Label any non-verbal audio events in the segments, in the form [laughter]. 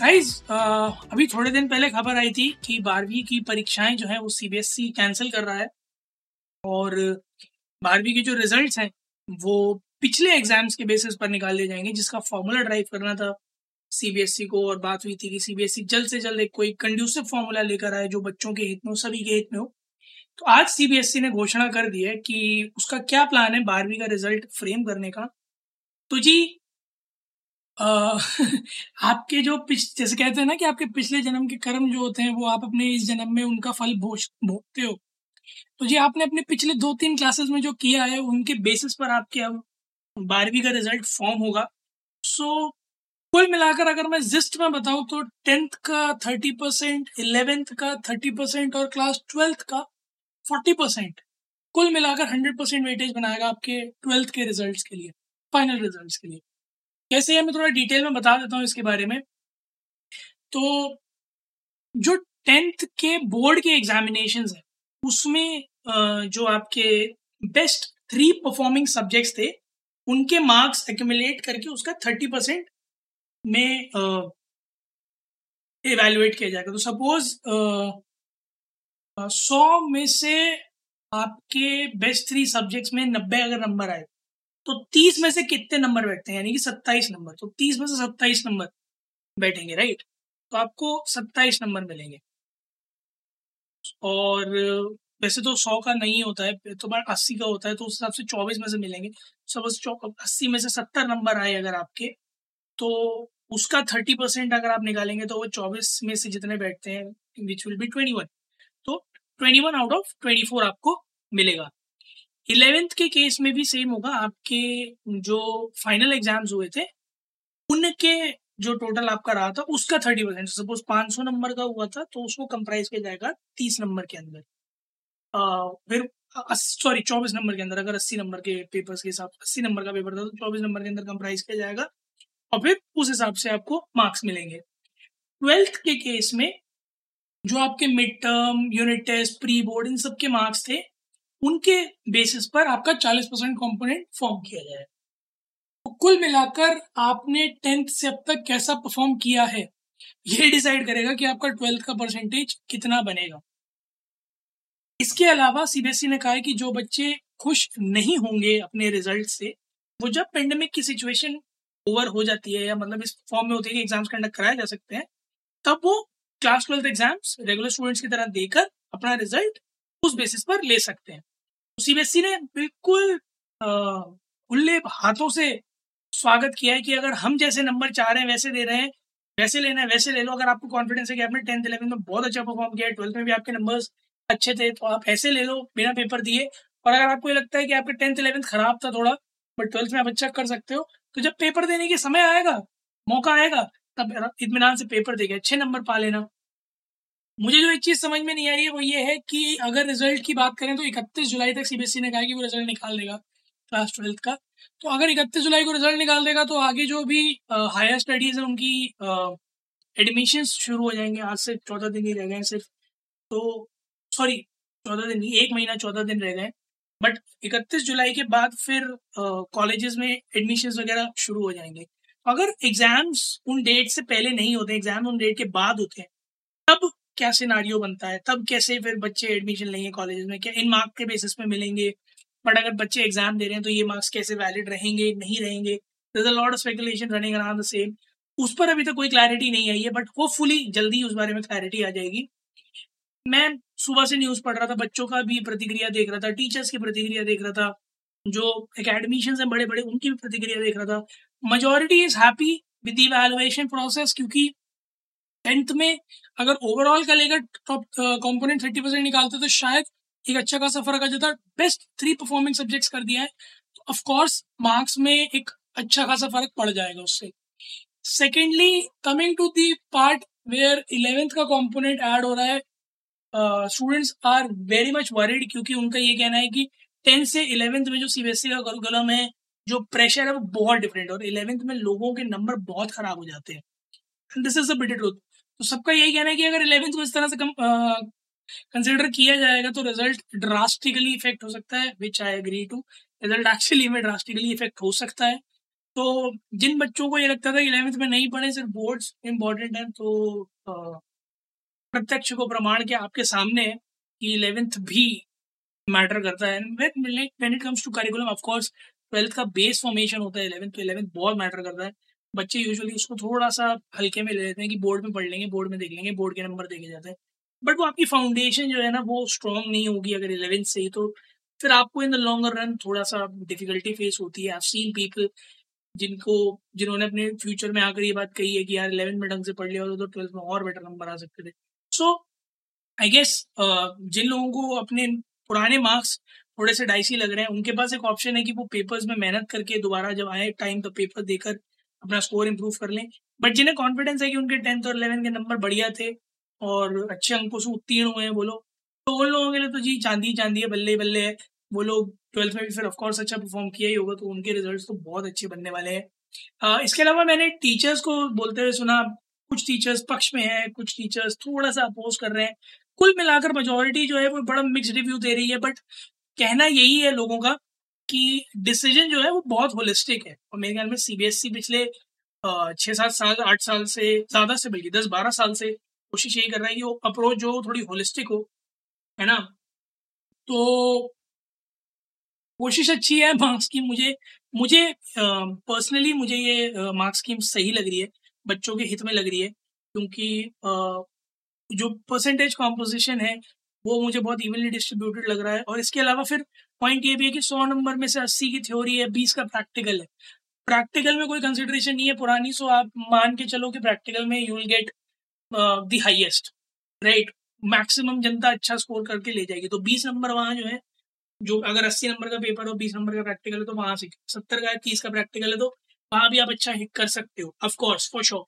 Guys अभी थोड़े दिन पहले खबर आई थी कि बारहवीं की परीक्षाएँ जो है वो सीबीएसई कैंसिल कर रहा है। और बारहवीं के जो रिजल्ट्स हैं, वो पिछले एग्ज़ाम्स के बेसिस पर निकाल दिए जाएँगे, जिसका फॉर्मूला ड्राइव करना था सीबीएसई को और बात हुई थी कि सीबीएसई जल्द से जल्द एक कोई कंड्यूसिव फॉर्मूला लेकर आए जो बच्चों के हित में हो, सभी के हित में हो। तो आज सीबीएसई ने घोषणा कर दी है कि उसका क्या प्लान है बारहवीं का रिज़ल्ट फ्रेम करने का। तो जी [laughs] आपके जो पिछ जैसे कहते हैं ना कि आपके पिछले जन्म के कर्म जो होते हैं वो आप अपने इस जन्म में उनका फल भोज भोगते हो। तो जी आपने अपने पिछले दो तीन क्लासेस में जो किया है उनके बेसिस पर आपके अब बारहवीं का रिज़ल्ट फॉर्म होगा। सो so, कुल मिलाकर अगर मैं जिस्ट में बताऊँ तो टेंथ का थर्टी परसेंट इलेवेंथ का थर्टी परसेंट और क्लास ट्वेल्थ का फोर्टी परसेंट कुल मिलाकर हंड्रेड परसेंट वेटेज बनाएगा आपके ट्वेल्थ के रिजल्ट्स के लिए फाइनल रिजल्ट्स के लिए। कैसे है, मैं थोड़ा डिटेल में बता देता हूँ इसके बारे में। तो जो टेंथ के बोर्ड के एग्जामिनेशन है, उसमें जो आपके बेस्ट थ्री परफॉर्मिंग सब्जेक्ट्स थे, उनके मार्क्स एक्यूमुलेट करके उसका थर्टी परसेंट में इवेलुएट किया जाएगा। तो सपोज़ सौ में से आपके बेस्ट थ्री सब्जेक्ट्स में नब्बे अगर नंबर आए तो तीस में से कितने नंबर बैठते हैं? यानी कि सत्ताईस नंबर। तो तीस में से सत्ताईस नंबर बैठेंगे राइट तो आपको सत्ताईस नंबर मिलेंगे। और वैसे तो सौ का नहीं होता है तो बार अस्सी का होता है तो उस हिसाब से चौबीस में से मिलेंगे। सपोज़ अस्सी में से सत्तर नंबर आए अगर आपके तो उसका थर्टी परसेंट अगर आप निकालेंगे तो वो चौबीस में से जितने बैठते हैं which will be twenty one तो twenty one out of twenty four आपको मिलेगा। इलेवेंथ के केस में भी सेम होगा। आपके जो फाइनल एग्ज़ाम्स हुए थे, उनके जो टोटल आपका रहा था, उसका थर्टी परसेंट सपोज़ पाँच सौ नंबर का हुआ था तो उसको कंप्राइज किया जाएगा तीस नंबर के अंदर। फिर सॉरी चौबीस नंबर के अंदर। अगर अस्सी नंबर के पेपर्स के हिसाब से अस्सी नंबर का पेपर था तो चौबीस नंबर के अंदर कंप्राइज किया जाएगा और फिर उस हिसाब से आपको मार्क्स मिलेंगे। ट्वेल्थ के केस में जो आपके mid term unit test pre board इन सब के मार्क्स थे उनके बेसिस पर आपका 40 परसेंट कॉम्पोनेंट फॉर्म किया जाए। तो कुल मिलाकर आपने टेंथ से अब तक कैसा परफॉर्म किया है, ये डिसाइड करेगा कि आपका ट्वेल्थ का परसेंटेज कितना बनेगा। इसके अलावा सीबीएसई ने कहा है कि जो बच्चे खुश नहीं होंगे अपने रिज़ल्ट से, वो जब पेंडेमिक की सिचुएशन ओवर हो जाती है या मतलब इस फॉर्म में होती है कि एग्ज़ाम्स कंडक्ट कराए जा सकते हैं, तब वो class twelfth exams regular students की तरह देकर अपना रिज़ल्ट उस बेसिस पर ले सकते हैं। सीबीएसई ने बिल्कुल खुले हाथों से स्वागत किया है कि अगर हम जैसे नंबर चाह रहे हैं, वैसे दे रहे हैं, वैसे लेना है, वैसे ले लो। अगर आपको कॉन्फिडेंस है कि आपने टेंथ इलेवन में बहुत अच्छा परफॉर्म किया है ट्वेल्थ में भी आपके नंबर्स अच्छे थे तो आप ऐसे ले लो, बिना पेपर दिए। और अगर आपको ये लगता है कि आपका टेंथ इलेवेंथ खराब था थोड़ा बट ट्वेल्थ में आप अच्छा कर सकते हो तो जब पेपर देने के समय आएगा, मौका आएगा, तब इतमान से पेपर देके अच्छे नंबर पा लेना। मुझे जो एक चीज़ समझ में नहीं आ रही है, वो ये है कि अगर रिज़ल्ट की बात करें तो इकतीस जुलाई तक सीबीएसई ने कहा कि वो रिज़ल्ट निकाल देगा क्लास ट्वेल्थ का। तो अगर इकतीस जुलाई को रिज़ल्ट निकाल देगा तो आगे जो भी हायर स्टडीज़ है, उनकी एडमिशन शुरू हो जाएँगे। आज से चौदह दिन ही रह गए सिर्फ़। तो सॉरी चौदह दिन नहीं, एक महीना चौदह दिन रह गए बट इकतीस जुलाई के बाद फिर कॉलेजेस में एडमिशन वगैरह शुरू हो जाएँगे। अगर एग्ज़ाम्स उन डेट से पहले नहीं होते एग्ज़ाम उन डेट के बाद होते हैं, तब क्या सिनारियो बनता है? तब कैसे फिर बच्चे एडमिशन लेंगे कॉलेज में? क्या इन मार्क्स के बेसिस पे मिलेंगे? बट अगर बच्चे एग्ज़ाम दे रहे हैं तो ये मार्क्स कैसे वैलिड रहेंगे, नहीं रहेंगे? Lot of speculation running around the same उस पर अभी तक कोई क्लैरिटी नहीं आई है बट होपफुली जल्दी उस बारे में क्लैरिटी आ जाएगी। मैं सुबह से न्यूज़ पढ़ रहा था, बच्चों का भी प्रतिक्रिया देख रहा था टीचर्स की प्रतिक्रिया देख रहा था, जो एकेडमिशियंस हैं बड़े बड़े उनकी भी प्रतिक्रिया देख रहा था। Majority is happy with the evaluation process क्योंकि टेंथ में अगर ओवरऑल का लेकर टॉप कॉम्पोनेंट थर्टी परसेंट निकालते तो शायद एक अच्छा खासा फ़र्क आ जाता। बेस्ट थ्री परफॉर्मिंग सब्जेक्ट्स कर दिया है। तो ऑफकोर्स मार्क्स में एक अच्छा खासा फ़र्क पड़ जाएगा उससे। Secondly coming to the part where eleventh का कॉम्पोनेंट ऐड हो रहा है students are very much worried क्योंकि उनका ये कहना है कि टेंथ से इलेवेंथ में जो सीबीएसई e का करिकुलम है, जो प्रेशर है वो बहुत डिफरेंट है और इलेवेंथ में लोगों के नंबर बहुत खराब हो जाते हैं। This is a bit truth तो सबका यही कहना है कि अगर इलेवेंथ को इस तरह से कम कंसिडर किया जाएगा तो रिज़ल्ट ड्रास्टिकली इफ़ेक्ट हो सकता है which I agree to result actually में ड्रास्टिकली इफ़ेक्ट हो सकता है। तो जिन बच्चों को ये लगता था इलेवेंथ में नहीं पढ़े, सिर्फ़ बोर्ड्स इंपॉर्टेंट है तो प्रत्यक्ष को प्रमाण के आपके सामने कि इलेवेंथ भी मैटर करता है। When it comes to curriculum of course twelfth का बेस फॉर्मेशन होता है इलेवेंथ तो इलेवेंथ बहुत मैटर करता है। बच्चे यूजुअली उसको थोड़ा सा हल्के में ले लेते हैं कि बोर्ड में पढ़ लेंगे बोर्ड में देख लेंगे बोर्ड के नंबर देखे जाते हैं। बट वो आपकी फाउंडेशन जो है ना, वो स्ट्रॉन्ग नहीं होगी अगर इलेवेंथ से ही तो फिर आपको इन द लॉन्गर रन थोड़ा सा डिफिकल्टी फेस होती है। आई सीन पीपल जिनको, जिन्होंने अपने फ्यूचर में आकर ये बात कही है कि यार इलेवन में ढंग से पढ़ लिया होता तो ट्वेल्थ में और बेटर नंबर आ सकते थे। सो आई गेस जिन लोगों को अपने पुराने मार्क्स थोड़े से डाइसी लग रहे हैं, उनके पास एक ऑप्शन है कि वो पेपर्स में मेहनत करके दोबारा जब आए टाइम तो पेपर देकर अपना स्कोर इम्प्रूव कर लें। बट जिन्हें कॉन्फिडेंस है कि उनके टेंथ और इलेवन के नंबर बढ़िया थे और अच्छे अंकों से उत्तीर्ण हुए हैं लोग तो उन लोगों के लिए तो जी चांदी चांदी है, बल्ले बल्ले है। वो लोग ट्वेल्थ में भी फिर ऑफकोर्स अच्छा परफॉर्म किया ही होगा तो उनके रिज़ल्ट तो बहुत अच्छे बनने वाले हैं। इसके अलावा मैंने टीचर्स को बोलते हुए सुना, कुछ टीचर्स पक्ष में है, कुछ टीचर्स थोड़ा सा अपोज कर रहे हैं। कुल मिलाकर मेजोरिटी जो है वो बड़ा मिक्स रिव्यू दे रही है बट कहना यही है लोगों का कि डिसीज़न जो है वो बहुत होलिस्टिक है। और मेरे ख्याल में सीबीएसई e पिछले छः सात साल, आठ साल से, ज़्यादा से बल्कि दस बारह साल से कोशिश यही कर रहा है कि वो अप्रोच जो थोड़ी होलिस्टिक हो, है ना? तो कोशिश अच्छी है मार्क्स की। मुझे मुझे पर्सनली मुझे ये मार्क्स स्कीम सही लग रही है, बच्चों के हित में लग रही है, क्योंकि जो परसेंटेज कॉम्पोजिशन है वो मुझे बहुत इवनली डिस्ट्रीब्यूटेड लग रहा है। और इसके अलावा फिर पॉइंट ये भी है कि सौ नंबर में से अस्सी की थ्योरी है, बीस का प्रैक्टिकल है। प्रैक्टिकल में कोई कंसिडरेशन नहीं है पुरानी सो आप मान के चलो कि प्रैक्टिकल में you will get the highest right maximum जनता अच्छा स्कोर करके ले जाएगी। तो बीस नंबर वहाँ जो है, जो अगर अस्सी नंबर का पेपर हो, बीस नंबर का प्रैक्टिकल है तो वहाँ से सत्तर का तीस का प्रैक्टिकल है तो वहाँ भी आप अच्छा हिट कर सकते हो ऑफकोर्स फॉर श्योर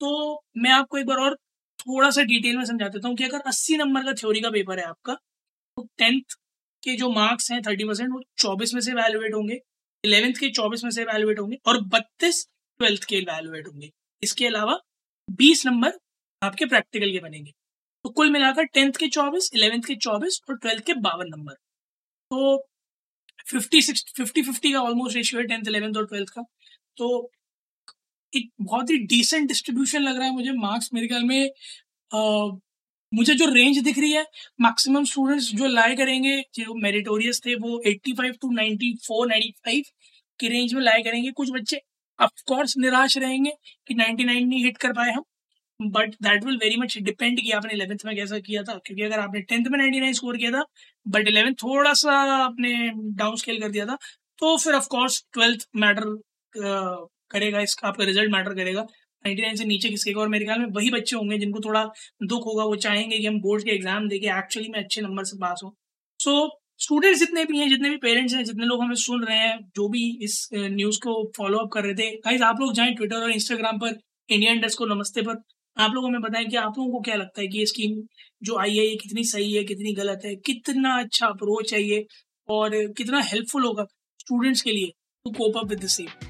तो मैं आपको एक बार और थोड़ा सा डिटेल में समझा देता हूँ कि अगर अस्सी नंबर का थ्योरी का पेपर है आपका तो टेंथ के जो मार्क्स हैं थर्टी परसेंट, वो चौबीस में से वैल्यूएट होंगे, इलेवेंथ के चौबीस में से वैल्यूएट होंगे और बत्तीस ट्वेल्थ के वैल्यूएट होंगे। इसके अलावा बीस नंबर आपके प्रैक्टिकल के बनेंगे। तो कुल मिलाकर टेंथ के चौबीस, इलेवेंथ के चौबीस और ट्वेल्थ के बावन नंबर। तो फिफ्टी सिक्स, फिफ्टी फिफ्टी का ऑलमोस्ट रेशियो है टेंथ, इलेवेंथ और ट्वेल्थ का। तो एक बहुत ही डिसेंट डिस्ट्रीब्यूशन लग रहा है मुझे मार्क्स मेरे ख्याल में आ, मुझे जो रेंज दिख रही है मैक्सिमम स्टूडेंट्स जो लाए करेंगे जो मेरिटोरियस थे वो 85 टू 94 95 की रेंज में लाए करेंगे। कुछ बच्चे ऑफकोर्स निराश रहेंगे कि 99 नहीं हिट कर पाए हम but that will very much depend कि आपने इलेवेंथ में कैसा किया था क्योंकि अगर आपने टेंथ में नाइनटी नाइन स्कोर किया था बट इलेवेंथ थोड़ा सा आपने डाउन स्केल कर दिया था तो फिर ऑफकोर्स ट्वेल्थ मैटर करेगा, इसका आपका रिज़ल्ट मैटर करेगा। नाइनटी नाइन से नीचे किसकेगा और मेरे ख्याल में वही बच्चे होंगे जिनको थोड़ा दुख होगा, वो चाहेंगे कि हम बोर्ड के एग्ज़ाम देके एक्चुअली में अच्छे नंबर से पास हो। सो स्टूडेंट्स जितने भी हैं, जितने भी पेरेंट्स हैं, जितने लोग हमें सुन रहे हैं, जो भी इस न्यूज़ को फॉलो अप कर रहे थे गाइज़ आप लोग जाएँ ट्विटर और इंस्टाग्राम पर इंडियन डेस्क को नमस्ते पर। आप लोगों में बताएँ कि आप लोगों को क्या लगता है कि ये स्कीम जो आई है, ये कितनी सही है, कितनी गलत है, कितना अच्छा अप्रोच है ये, और कितना हेल्पफुल होगा स्टूडेंट्स के लिए to cope up with the same